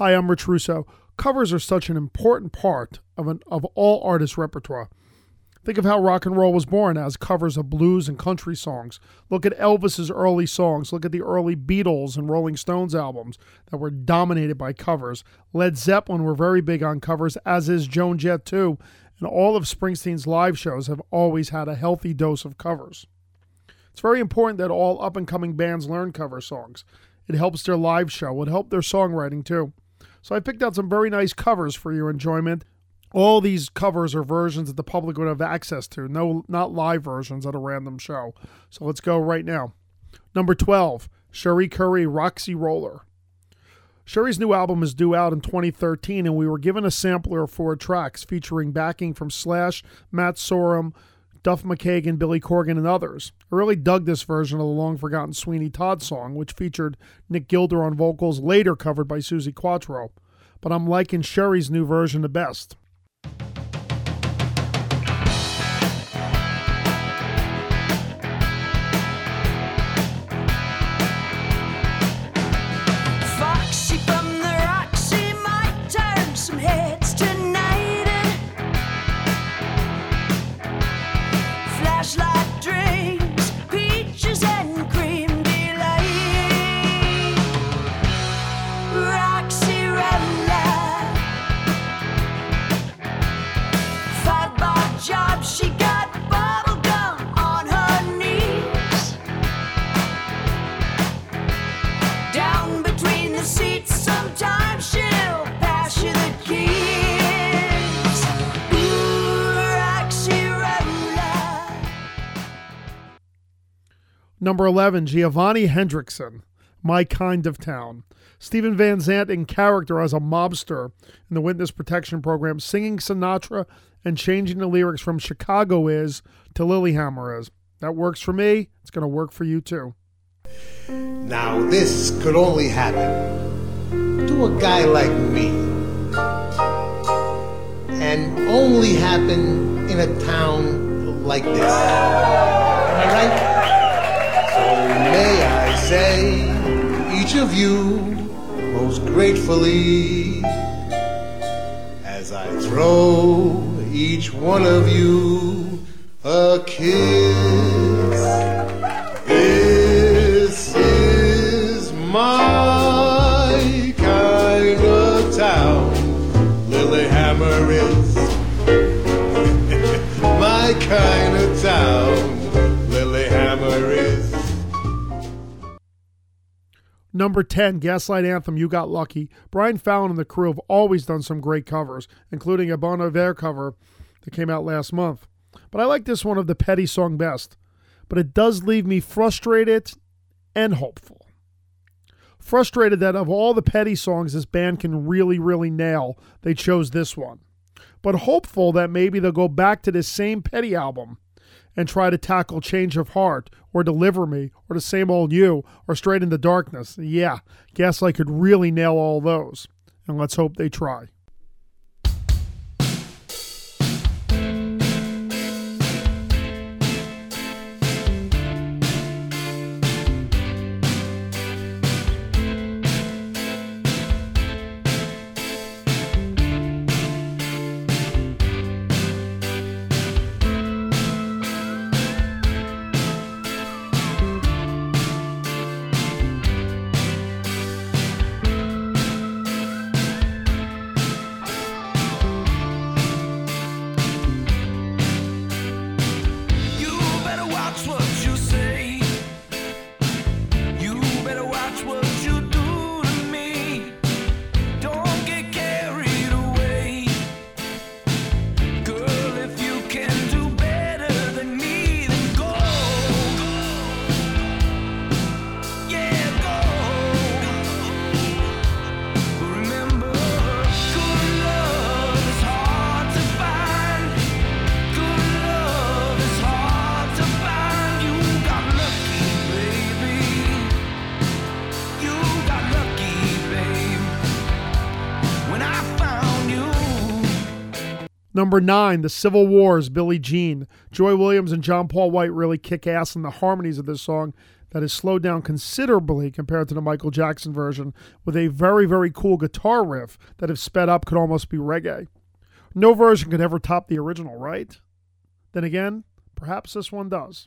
Hi, I'm Rich Russo. Covers are such an important part of, an, of all artists' repertoire. Think of how rock and roll was born as covers of blues and country songs. Look at Elvis's early songs. Look at the early Beatles and Rolling Stones albums that were dominated by covers. Led Zeppelin were very big on covers, as is Joan Jett too. And all of Springsteen's live shows have always had a healthy dose of covers. It's very important that all up and coming bands learn cover songs. It helps their live show, it helps their songwriting too. So I picked out some very nice covers for your enjoyment. All these covers are versions that the public would have access to, no not live versions at a random show. So let's go right now. Number 12, Cherie Currie Roxy Roller. Cherie's new album is due out in 2013, and we were given a sampler of four tracks featuring backing from Slash, Matt Sorum, Duff McKagan, Billy Corgan, and others. I really dug this version of the long forgotten Sweeney Todd song, which featured Nick Gilder on vocals, later covered by Suzi Quatro. But I'm liking Cherie's new version the best. Number 11, Giovanni Henriksen, My Kind of Town. Steven Van Zandt in character as a mobster in the Witness Protection Program, singing Sinatra and changing the lyrics from Chicago is to Lilyhammer is. That works for me. It's going to work for you too. Now, this could only happen to a guy like me. And only happen in a town like this. Am I right? Say, each of you most gratefully, as I throw each one of you a kiss. Number 10, Gaslight Anthem, You Got Lucky. Brian Fallon and the crew have always done some great covers, including a Bon Iver cover that came out last month. But I like this one of the Petty song best. But it does leave me frustrated and hopeful. Frustrated that of all the Petty songs this band can really, really nail, they chose this one. But hopeful that maybe they'll go back to this same Petty album and try to tackle Change of Heart or Deliver Me or The Same Old You or Straight into Darkness. Yeah, Gaslight could really nail all those. And let's hope they try. Number nine, The Civil Wars, Billie Jean. Joy Williams and John Paul White really kick ass in the harmonies of this song. that is slowed down considerably compared to the Michael Jackson version, with a very, very cool guitar riff that, if sped up, could almost be reggae. No version could ever top the original, right? Then again, perhaps this one does.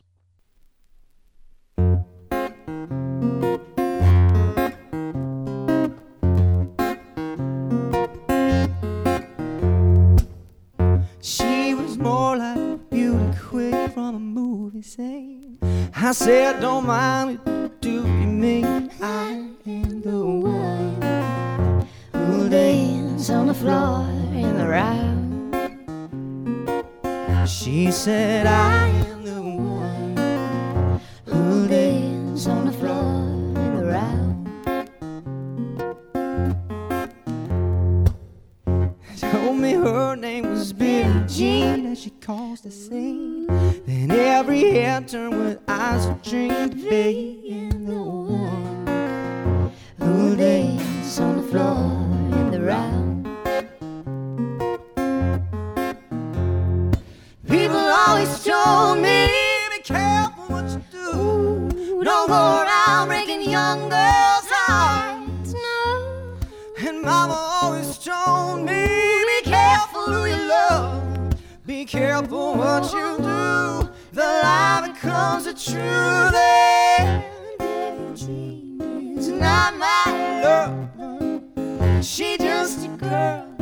From a movie scene. I said, don't mind it, do you mean I am the one who dance on the floor in the round? She said, I am the one who dance on the floor in the round. Told me her name was Billie Jean and she caused the scene. Every head turned with eyes of dream to being the one who danced on the floor in the round. People always told me, be careful what you do. Don't go around breaking young girls' hearts. No. And mama always told me, be careful who you love. Be careful what you do. My love. She just a girl.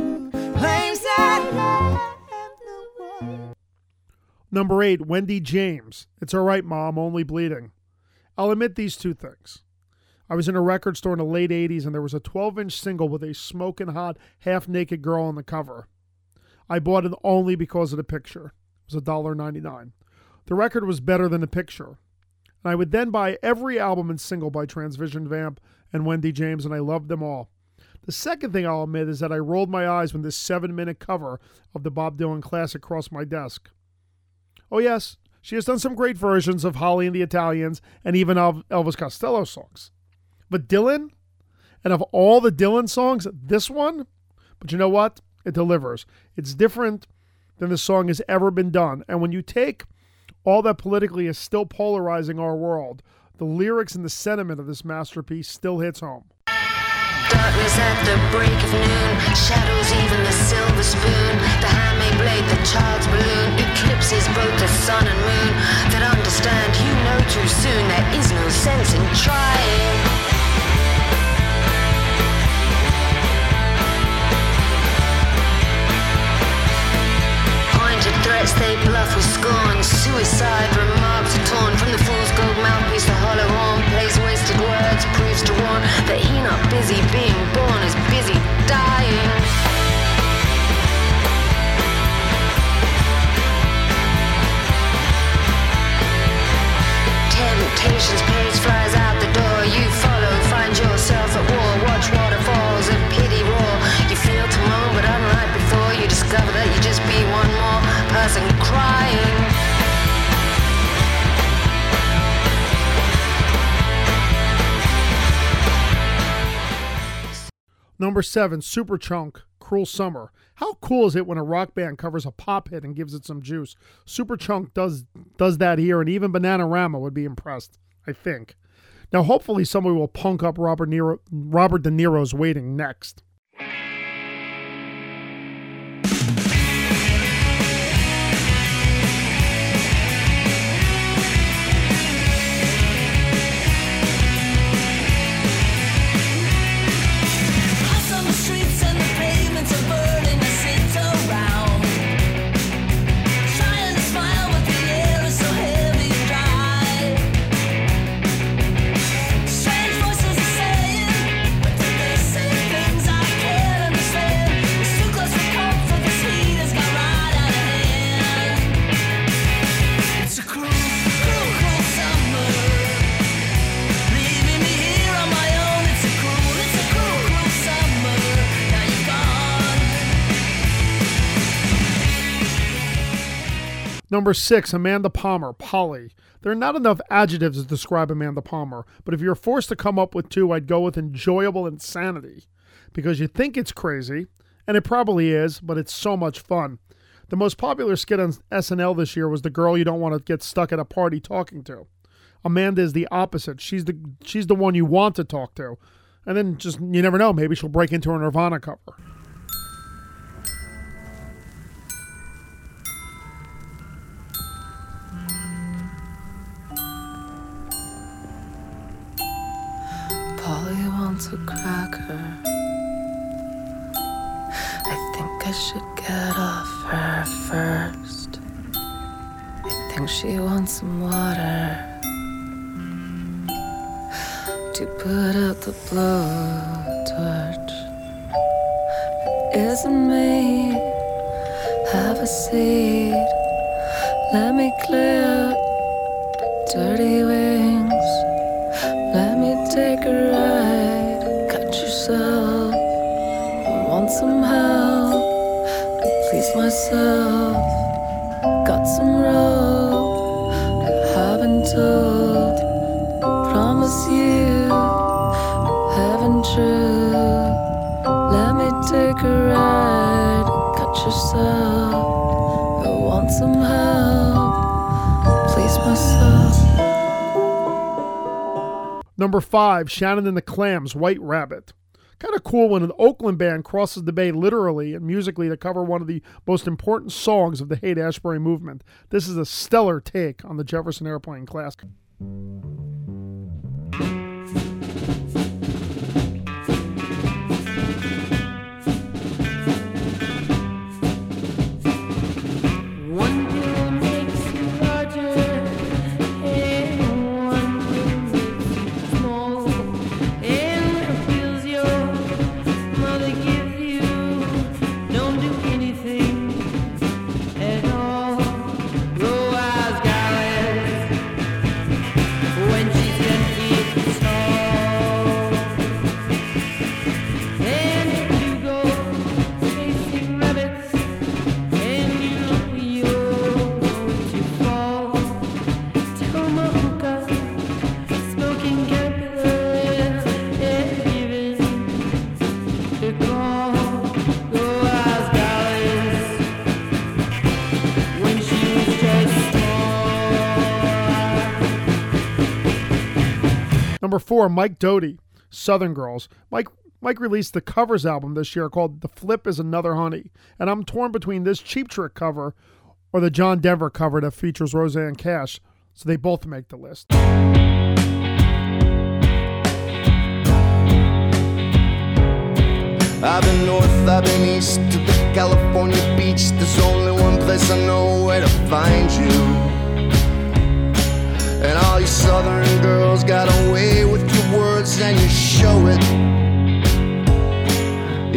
Number eight, Wendy James. It's all right, Mom, only bleeding. I'll admit these two things. I was in a record store in the late 80s and there was a 12 inch single with a smoking hot, half naked girl on the cover. I bought it only because of the picture. It was $1.99. The record was better than the picture. And I would then buy every album and single by Transvision Vamp and Wendy James, and I loved them all. The second thing I'll admit is that I rolled my eyes when this seven minute cover of the Bob Dylan classic crossed my desk. Oh, yes, she has done some great versions of Holly and the Italians and even of Elvis Costello songs. But Dylan, and of all the Dylan songs, this one, but you know what? It delivers. It's different than the song has ever been done. And when you take all that politically is still polarizing our world, the lyrics and the sentiment of this masterpiece still hits home. Darkness at the break of noon, shadows even the silver spoon, the handmade blade, the child's balloon, eclipses both the sun and moon. That understand you know too soon, there is no sense in trying. Suicide remarks are torn from the fool's gold mouthpiece, the hollow horn plays wasted words, proves to warn that he not busy being born is busy dying. Temptation's pace flies out Number seven, Superchunk, Cruel Summer. How cool is it when a rock band covers a pop hit and gives it some juice? Superchunk does does that here, and even Bananarama would be impressed, I think. Now, hopefully, somebody will punk up Robert, Nero, Robert De Niro's waiting next. Number six, Amanda Palmer, Polly. There are not enough adjectives to describe Amanda Palmer, but if you're forced to come up with two, I'd go with enjoyable insanity. Because you think it's crazy, and it probably is, but it's so much fun. The most popular skit on SNL this year was the girl you don't want to get stuck at a party talking to. Amanda is the opposite. She's the she's the one you want to talk to, and then just you never know. Maybe she'll break into a Nirvana cover. A cracker. I think I should get off her first. I think she wants some water to put out the blowtorch. It isn't me. Have a seat. Let me clear dirty wings. I want some help. to Please myself. Got some rope. I haven't told. Promise you. Heaven true. Let me take a ride. Cut yourself. I want some help. Please myself. Number five, Shannon and the Clams, White Rabbit. Kind of cool when an Oakland band crosses the bay literally and musically to cover one of the most important songs of the Haight Ashbury movement. This is a stellar take on the Jefferson Airplane classic. Number four, Mike Doughty, Southern Girls. Mike Mike released the covers album this year called The Flip is Another Honey. And I'm torn between this Cheap Trick cover or the John Denver cover that features Rosanne Cash. So they both make the list. I've been north, I've been east to the California beach. There's only one place I know where to find you. And all you southern girls got away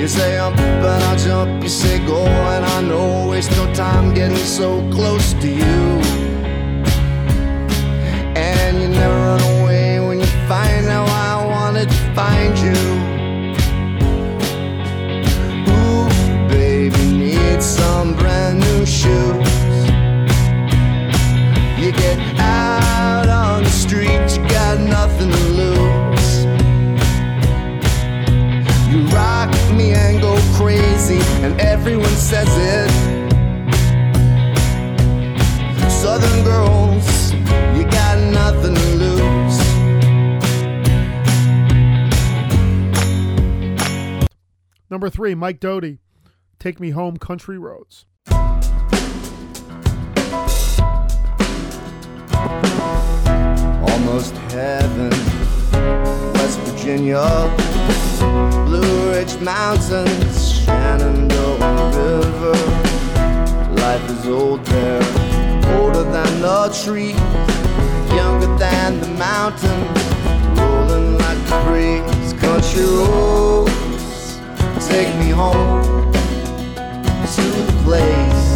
You say up but I jump, you say go and I know. Waste no time getting so close to you. Everyone says it. Southern girls, you got nothing to lose. Number three, Mike Doughty, Take Me Home Country Roads. almost heaven. West Virginia, Blue Ridge Mountains, Shenandoah River. Life is old there, older than the trees, younger than the mountains, rolling like the breeze. Country roads, take me home to the place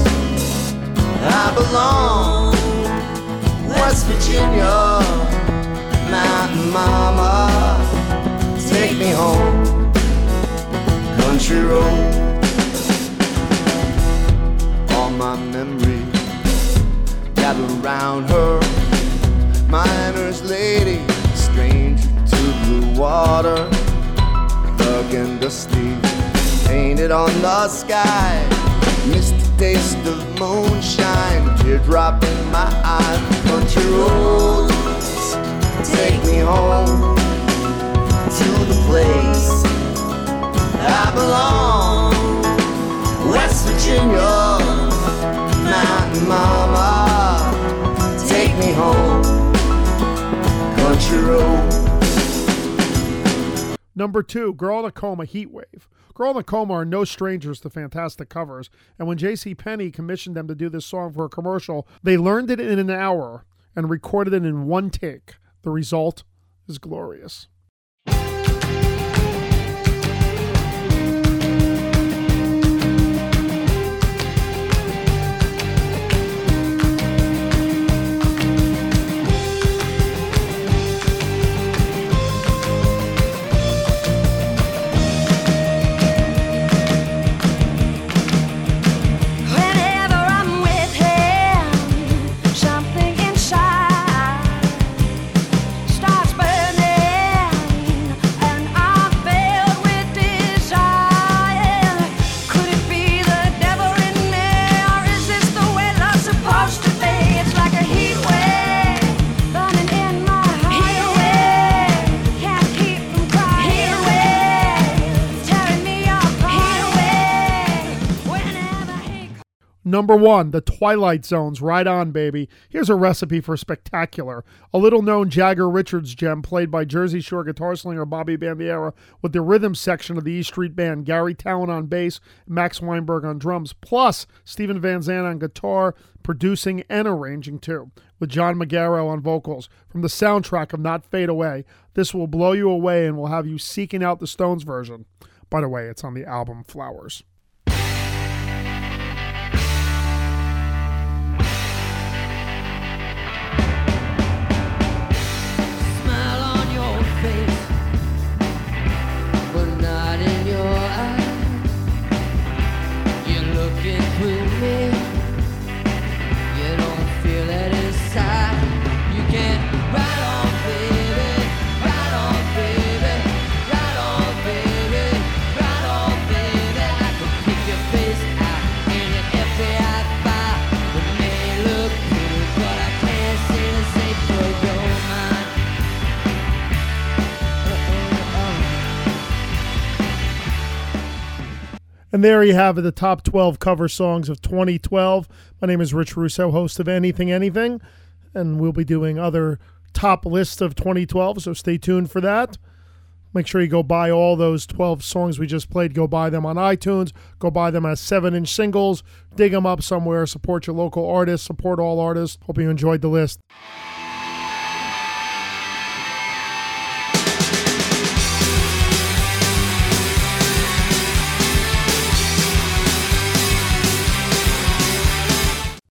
I belong. West Virginia, Mountain Mama, take me home, country road. All my memories gather around her, miner's lady, stranger to blue water, dark and dusty, painted on the sky. Missed the taste of moonshine, teardrop in my eye. Country roads, take me home to the place Take me home. Country road. Number two, Girl in a Coma, Heat Wave. Girl in a Coma are no strangers to fantastic covers, and when J.C. Penney commissioned them to do this song for a commercial, they learned it in an hour and recorded it in one take. The result is glorious. Number one, The Twilight Zones, Right On Baby. Here's a recipe for spectacular. A little known Jagger Richards gem played by Jersey Shore guitar slinger Bobby Bandiera with the rhythm section of the E Street Band, Garry Tallent on bass, Max Weinberg on drums, plus Steven Van Zandt on guitar, producing and arranging too, with John Magaro on vocals. From the soundtrack of Not Fade Away, this will blow you away and will have you seeking out the Stones version. By the way, it's on the album Flowers. Your And there you have it, the top 12 cover songs of 2012. My name is Rich Russo, host of Anything Anything, and we'll be doing other top lists of 2012, so stay tuned for that. Make sure you go buy all those 12 songs we just played. Go buy them on iTunes. Go buy them as 7 inch singles. Dig them up somewhere. Support your local artists. Support all artists. Hope you enjoyed the list.